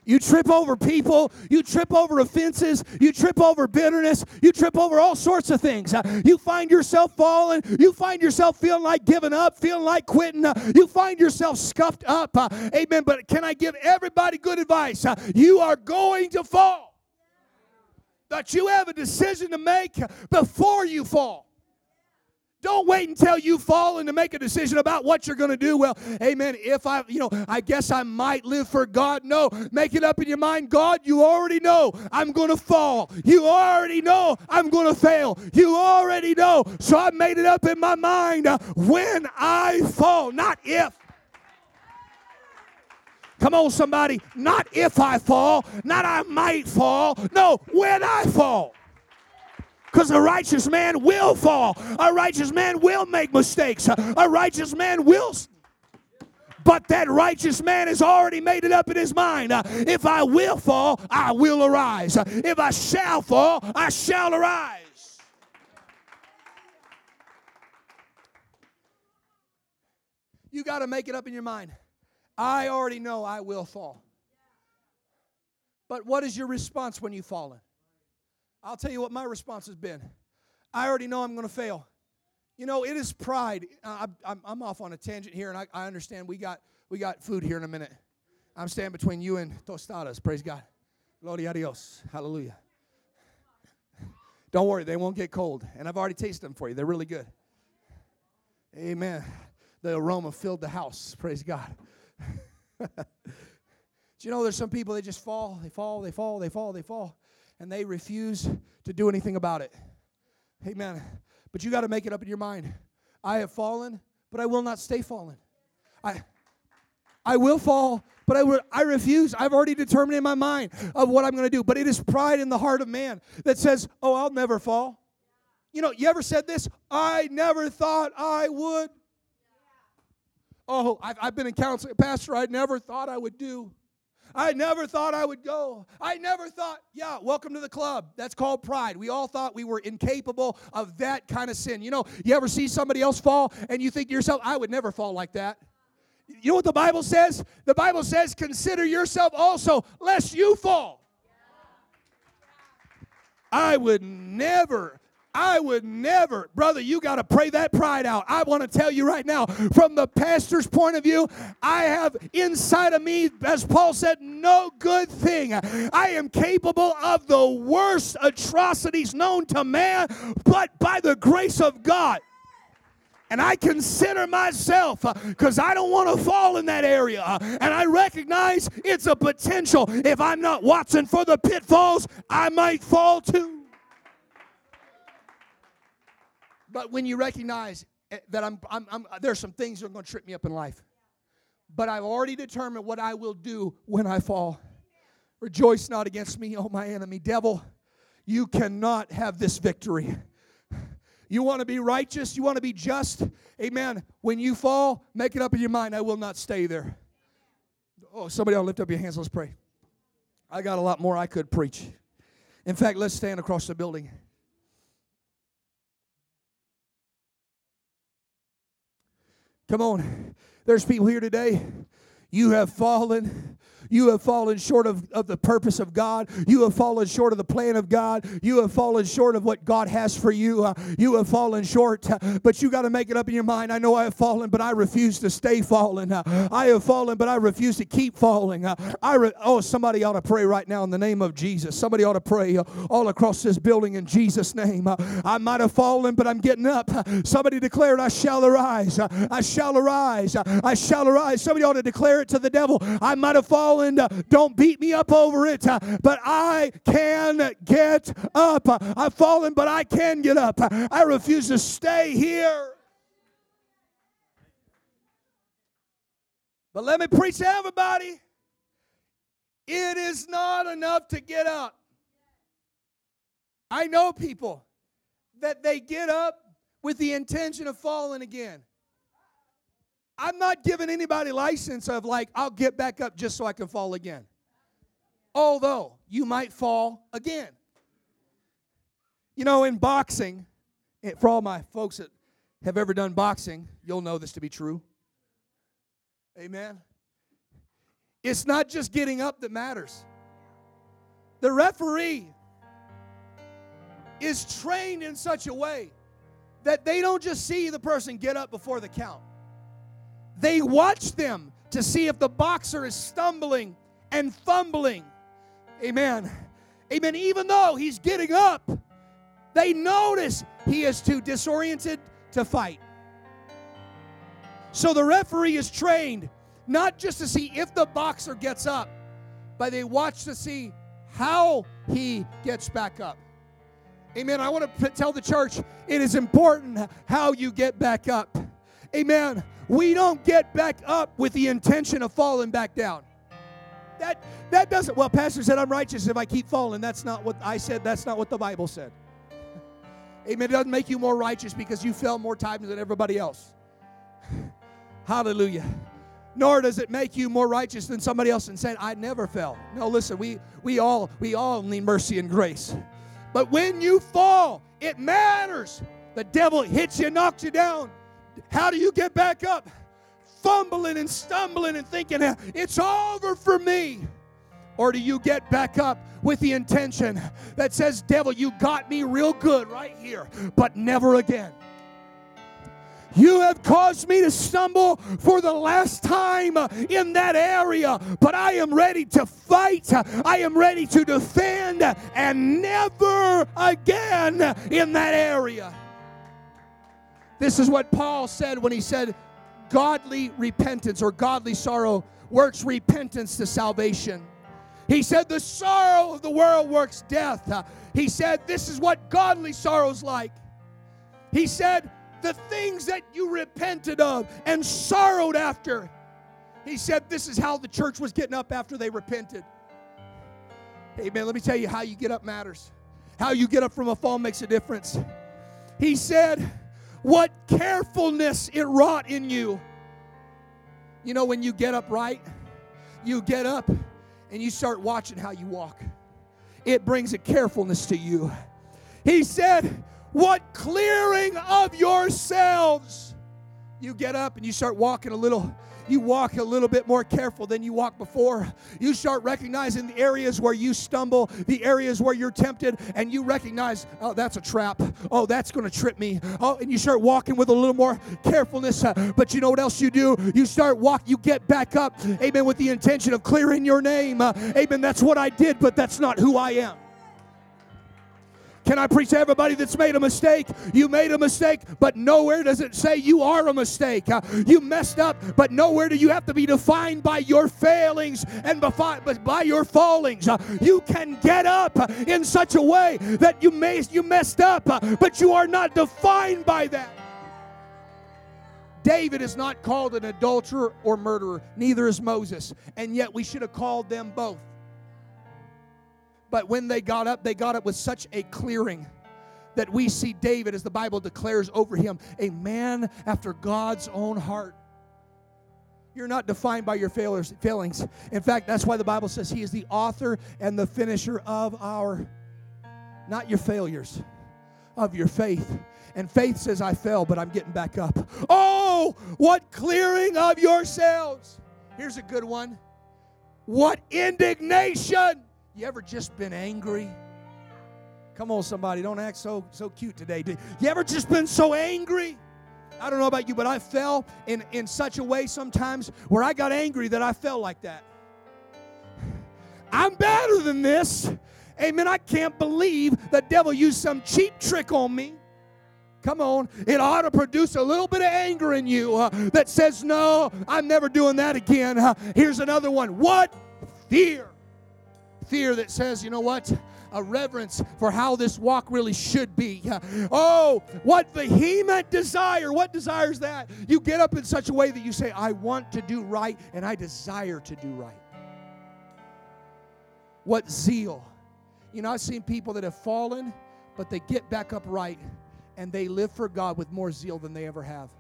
You trip over people, you trip over offenses, you trip over bitterness, you trip over all sorts of things. Uh, you find yourself falling, you find yourself feeling like giving up, feeling like quitting, uh, you find yourself scuffed up. Uh, amen. But can I give everybody good advice? You are going to fall. But you have a decision to make before you fall. Don't wait until you fall and to make a decision about what you're going to do. Well, amen. If I, you know, I guess I might live for God. No, make it up in your mind. God, you already know I'm going to fall. You already know I'm going to fail. You already know. So I made it up in my mind uh, when I fall, not if. Come on, somebody. Not if I fall, not I might fall. No, when I fall. Because a righteous man will fall. A righteous man will make mistakes. A righteous man will. But that righteous man has already made it up in his mind. If I will fall, I will arise. If I shall fall, I shall arise. You got to make it up in your mind. I already know I will fall. But what is your response when you've fallen? I'll tell you what my response has been. I already know I'm going to fail. You know, it is pride. I, am off on a tangent here, and I, I, understand we got we got food here in a minute. I'm standing between you and tostadas. Praise God. Gloria a Dios. Hallelujah. Don't worry, they won't get cold. And I've already tasted them for you. They're really good. Amen. The aroma filled the house. Praise God. Do you know there's some people they just fall, they fall, they fall, they fall, they fall and they refuse to do anything about it. Amen. But you got to make it up in your mind. I have fallen, but I will not stay fallen. I I will fall, but I, will, I refuse. I've already determined in my mind of what I'm going to do. But it is pride in the heart of man that says, "Oh, I'll never fall." You know, you ever said this? I never thought I would. Oh, I've, I've been in counseling, Pastor. I never thought I would do. I never thought I would go. I never thought, yeah, welcome to the club. That's called pride. We all thought we were incapable of that kind of sin. You know, you ever see somebody else fall and you think to yourself, I would never fall like that. You know what the Bible says? The Bible says, consider yourself also, lest you fall. I would never I would never, brother, you got to pray that pride out. I want to tell you right now, from the pastor's point of view, I have inside of me, as Paul said, no good thing. I am capable of the worst atrocities known to man, but by the grace of God. And I consider myself, because uh, I don't want to fall in that area. Uh, and I recognize it's a potential. If I'm not watching for the pitfalls, I might fall too. But when you recognize eh, that I'm, I'm, I'm there's some things that are going to trip me up in life, but I've already determined what I will do when I fall. Rejoice not against me, oh my enemy. Devil, you cannot have this victory. You want to be righteous, you want to be just. Amen. When you fall, make it up in your mind, I will not stay there. Oh, somebody to lift up your hands. Let's pray. I got a lot more I could preach. In fact, let's stand across the building. Come on. There's people here today. You have fallen. You have fallen short of, of the purpose of God. You have fallen short of the plan of God. You have fallen short of what God has for you. Uh, you have fallen short, uh, but you got to make it up in your mind. I know I have fallen, but I refuse to stay fallen. Uh, I have fallen, but I refuse to keep falling. Uh, I re- oh, somebody ought to pray right now in the name of Jesus. Somebody ought to pray uh, all across this building in Jesus' name. Uh, I might have fallen, but I'm getting up. Somebody declared, I shall arise. I shall arise. I shall arise. Somebody ought to declare to the devil. I might have fallen fallen. Don't beat me up over it, uh, but I can get up. I've fallen, but I can get up. I refuse to stay here. But let me preach to everybody. It is not enough to get up. I know people that they get up with the intention of falling again. I'm not giving anybody license of like, I'll get back up just so I can fall again. Although you might fall again. You know, in boxing, for all my folks that have ever done boxing, you'll know this to be true. Amen. It's not just getting up that matters. The referee is trained in such a way that they don't just see the person get up before the count. They watch them to see if the boxer is stumbling and fumbling. Amen. Amen. Even though he's getting up, they notice he is too disoriented to fight. So the referee is trained not just to see if the boxer gets up, but they watch to see how he gets back up. Amen. I want to tell the church it is important how you get back up. Amen. We don't get back up with the intention of falling back down. That that doesn't well, Pastor said I'm righteous if I keep falling. That's not what I said, that's not what the Bible said. Amen. It doesn't make you more righteous because you fell more times than everybody else. Hallelujah. Nor does it make you more righteous than somebody else and saying, I never fell. No, listen, we we all we all need mercy and grace. But when you fall, it matters. The devil hits you, knocks you down. How do you get back up? Fumbling and stumbling and thinking, it's over for me. Or do you get back up with the intention that says, Devil, you got me real good right here, but never again? You have caused me to stumble for the last time in that area, but I am ready to fight. I am ready to defend and never again in that area. This is what Paul said when he said, Godly repentance or godly sorrow works repentance to salvation. He said, The sorrow of the world works death. He said, This is what godly sorrow's like. He said, the things that you repented of and sorrowed after. He said, This is how the church was getting up after they repented. Amen. Let me tell you how you get up matters. How you get up from a fall makes a difference. He said, What carefulness it wrought in you. You know, when you get up right, you get up and you start watching how you walk. It brings a carefulness to you. He said, what clearing of yourselves. You get up and you start walking a little you walk a little bit more careful than you walked before. You start recognizing the areas where you stumble, the areas where you're tempted, and you recognize, oh, that's a trap. Oh, that's going to trip me. Oh, and you start walking with a little more carefulness. But you know what else you do? You start walk. You get back up. Amen. With the intention of clearing your name. Amen. That's what I did, but that's not who I am. Can I preach to everybody that's made a mistake? You made a mistake, but nowhere does it say you are a mistake. Uh, you messed up, but nowhere do you have to be defined by your failings and by your fallings. Uh, you can get up in such a way that you, may, you messed up, uh, but you are not defined by that. David is not called an adulterer or murderer, neither is Moses, and yet we should have called them both. But when they got up, they got up with such a clearing that we see David, as the Bible declares over him, a man after God's own heart. You're not defined by your failures, failings. In fact, that's why the Bible says he is the author and the finisher of our, not your failures, of your faith. And faith says, I fell, but I'm getting back up. Oh, what clearing of yourselves. Here's a good one. What indignation you ever just been angry? Come on, somebody, don't act so so cute today. You ever just been so angry? I don't know about you, but I fell in, in such a way sometimes where I got angry that I felt like that. I'm better than this. Amen. I can't believe the devil used some cheap trick on me. Come on. It ought to produce a little bit of anger in you uh, that says, No, I'm never doing that again. Uh, here's another one. What? Fear fear that says, you know what? A reverence for how this walk really should be. Oh, what vehement desire. What desires that? You get up in such a way that you say, I want to do right and I desire to do right. what zeal. You know, I've seen people that have fallen, but they get back up right and they live for God with more zeal than they ever have.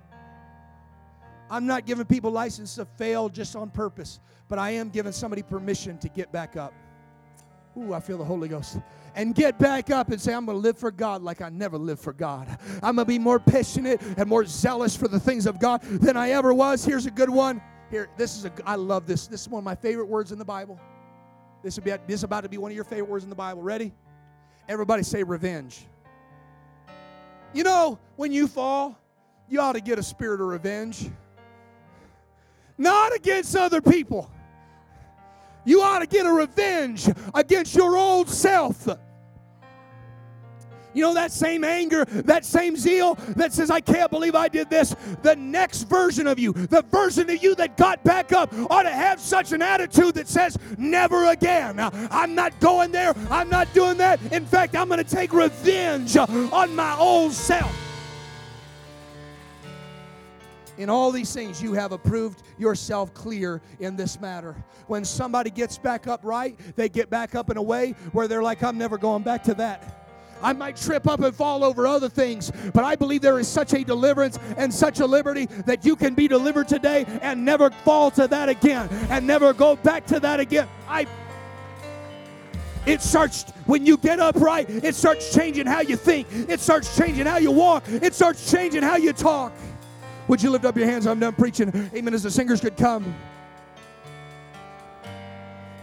I'm not giving people license to fail just on purpose, but I am giving somebody permission to get back up. Ooh, I feel the Holy Ghost. And get back up and say, I'm going to live for God like I never lived for God. I'm going to be more passionate and more zealous for the things of God than I ever was. Here's a good one. Here, this is a, I love this. This is one of my favorite words in the Bible. This, will be, this is about to be one of your favorite words in the Bible. Ready? Everybody say revenge. You know, when you fall, you ought to get a spirit of revenge. Not against other people. You ought to get a revenge against your old self. You know, that same anger, that same zeal that says, I can't believe I did this. The next version of you, the version of you that got back up, ought to have such an attitude that says, Never again. I'm not going there. I'm not doing that. In fact, I'm going to take revenge on my old self. In all these things, you have approved yourself clear in this matter. When somebody gets back up right, they get back up in a way where they're like, I'm never going back to that. I might trip up and fall over other things, but I believe there is such a deliverance and such a liberty that you can be delivered today and never fall to that again and never go back to that again. I it starts when you get upright, it starts changing how you think, it starts changing how you walk, it starts changing how you talk. Would you lift up your hands? I'm done preaching. Amen. As the singers could come.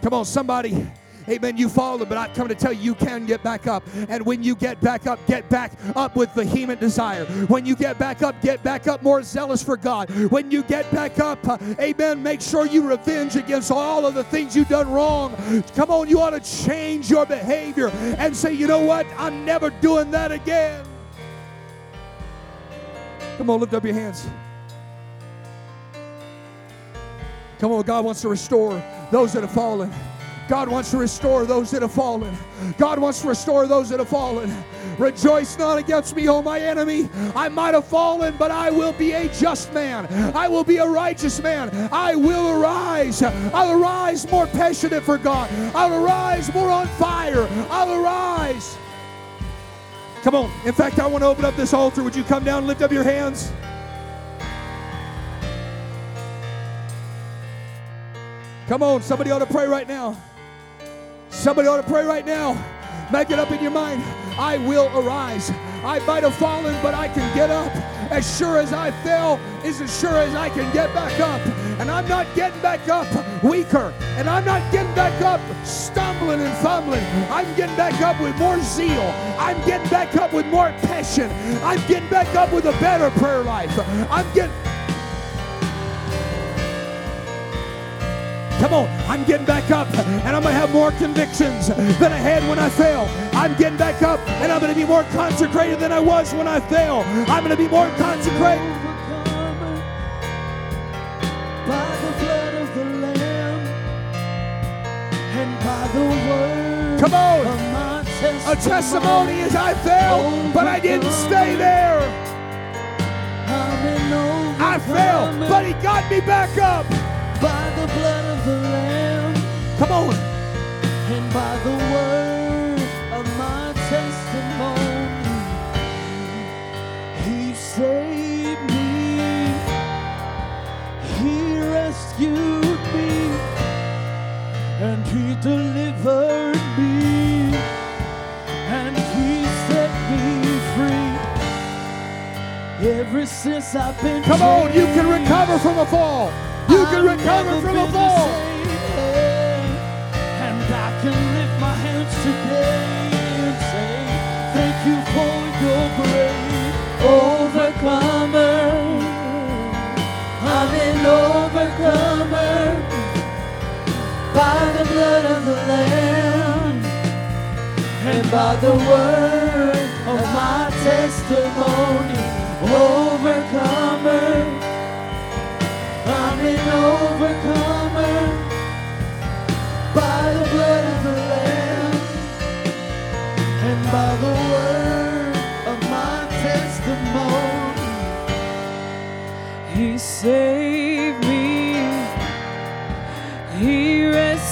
Come on, somebody. Amen. You fallen, but I'm coming to tell you, you can get back up. And when you get back up, get back up with vehement desire. When you get back up, get back up more zealous for God. When you get back up, uh, amen, make sure you revenge against all of the things you've done wrong. Come on, you ought to change your behavior and say, you know what? I'm never doing that again. Come on, lift up your hands. Come on, God wants to restore those that have fallen. God wants to restore those that have fallen. God wants to restore those that have fallen. Rejoice not against me, O my enemy. I might have fallen, but I will be a just man. I will be a righteous man. I will arise. I'll arise more passionate for God. I'll arise more on fire. I'll arise. Come on. In fact, I want to open up this altar. Would you come down and lift up your hands? Come on. Somebody ought to pray right now. Somebody ought to pray right now. Make it up in your mind. I will arise. I might have fallen, but I can get up. As sure as I fell is as sure as I can get back up. And I'm not getting back up weaker. And I'm not getting back up stumbling and fumbling. I'm getting back up with more zeal. I'm getting back up with more passion. I'm getting back up with a better prayer life. I'm getting Come on, I'm getting back up and I'm going to have more convictions than I had when I fell. I'm getting back up and I'm going to be more consecrated than I was when I fell. I'm going to be more consecrated. By the blood of the Lamb and by the word. Come on. A testimony as I fell, but I didn't stay there. I fell, but he got me back up by the blood of the Lamb. Come on. And by the word of my testimony, He saved me. He rescued me. And He delivered me. And He set me free. Ever since I've been. Come on, you can recover from a fall. You can recover from a fall. And I can lift my hands today and say, Thank you for your grace, overcomer. I'm an overcomer by the blood of the Lamb and by the word of my testimony. Overcomer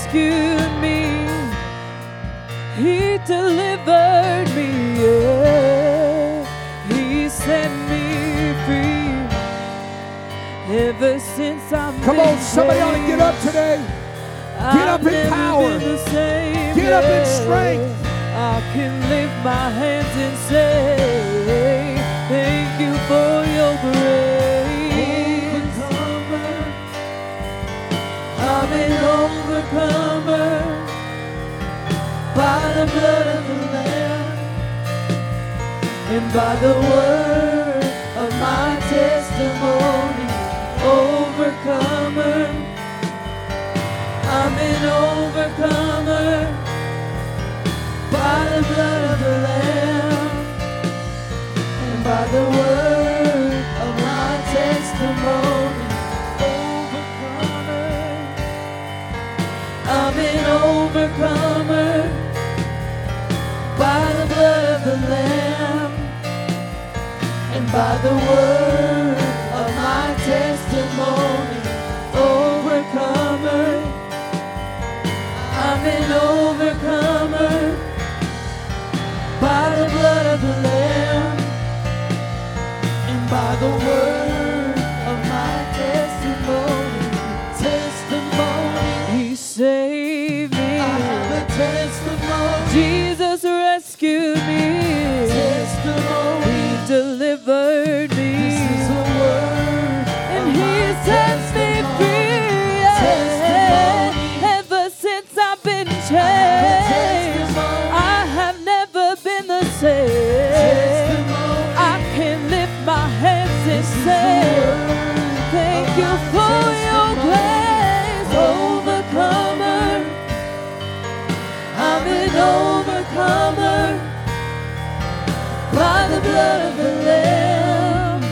rescued me, He delivered me. Ever since I'm Come on, somebody ought to get up today. Get up in power. Get up in strength. I can lift my hands and say, Thank you for your grace. Overcomer. I'm an overcomer by the blood of the Lamb and by the word of my testimony. Overcomer. I'm an overcomer by the blood of the Lamb and by the word of my testimony. Overcomer. I'm an overcomer by the blood of the Lamb and by the word of my testimony. Overcomer by the blood of the Lamb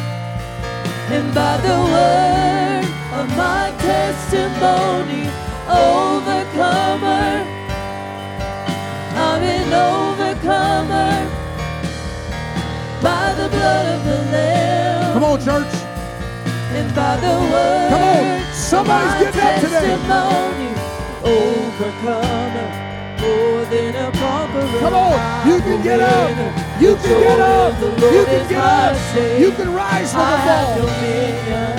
and by the word of my testimony. Overcomer, I'm an overcomer by the blood of the Lamb Come on, church. and by the word. Come on. Somebody's of my getting up today. testimony. Overcomer, Come on. You can get up. You can get up. You can get up. You can rise from I the have fall. dominion.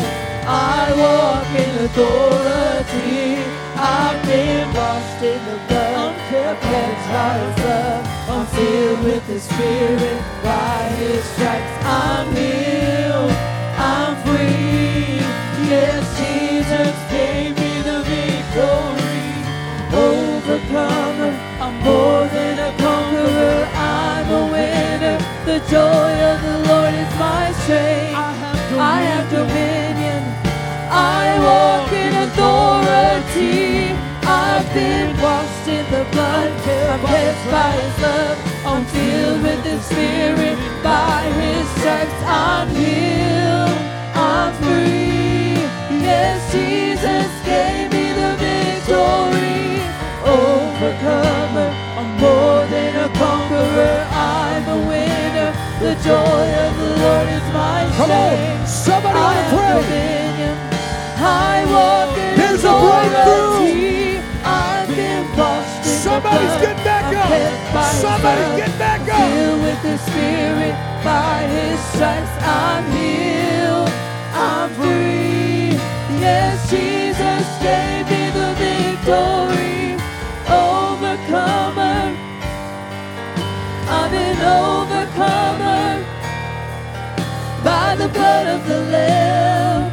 I walk in authority. I've been washed in the blood. I'm kept by His love. I'm filled with the Spirit. By His stripes, I'm healed. Joy of the Lord is my strength. I have dominion. I walk in authority. I've been washed in the blood. I'm kept by His love. I'm filled with the Spirit. By His stripes, I'm healed. I'm free. Yes, Jesus gave me the victory. Overcomer. I'm more than a conqueror. Winner. The joy of the Lord is my Come strength. on. Somebody ought to pray. dominion. I walk in There's a breakthrough. I've been washed in Somebody's getting back up. kept by His Somebody get back up. Filled with the Spirit. By His stripes, I'm healed. I'm free. Yes, Jesus gave me the victory. I'm an overcomer by the blood of the Lamb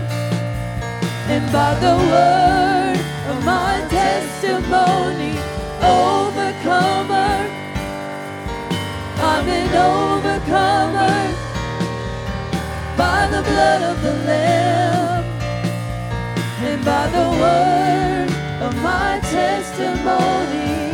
and by the word of my testimony. Overcomer, I'm an overcomer by the blood of the Lamb and by the word of my testimony.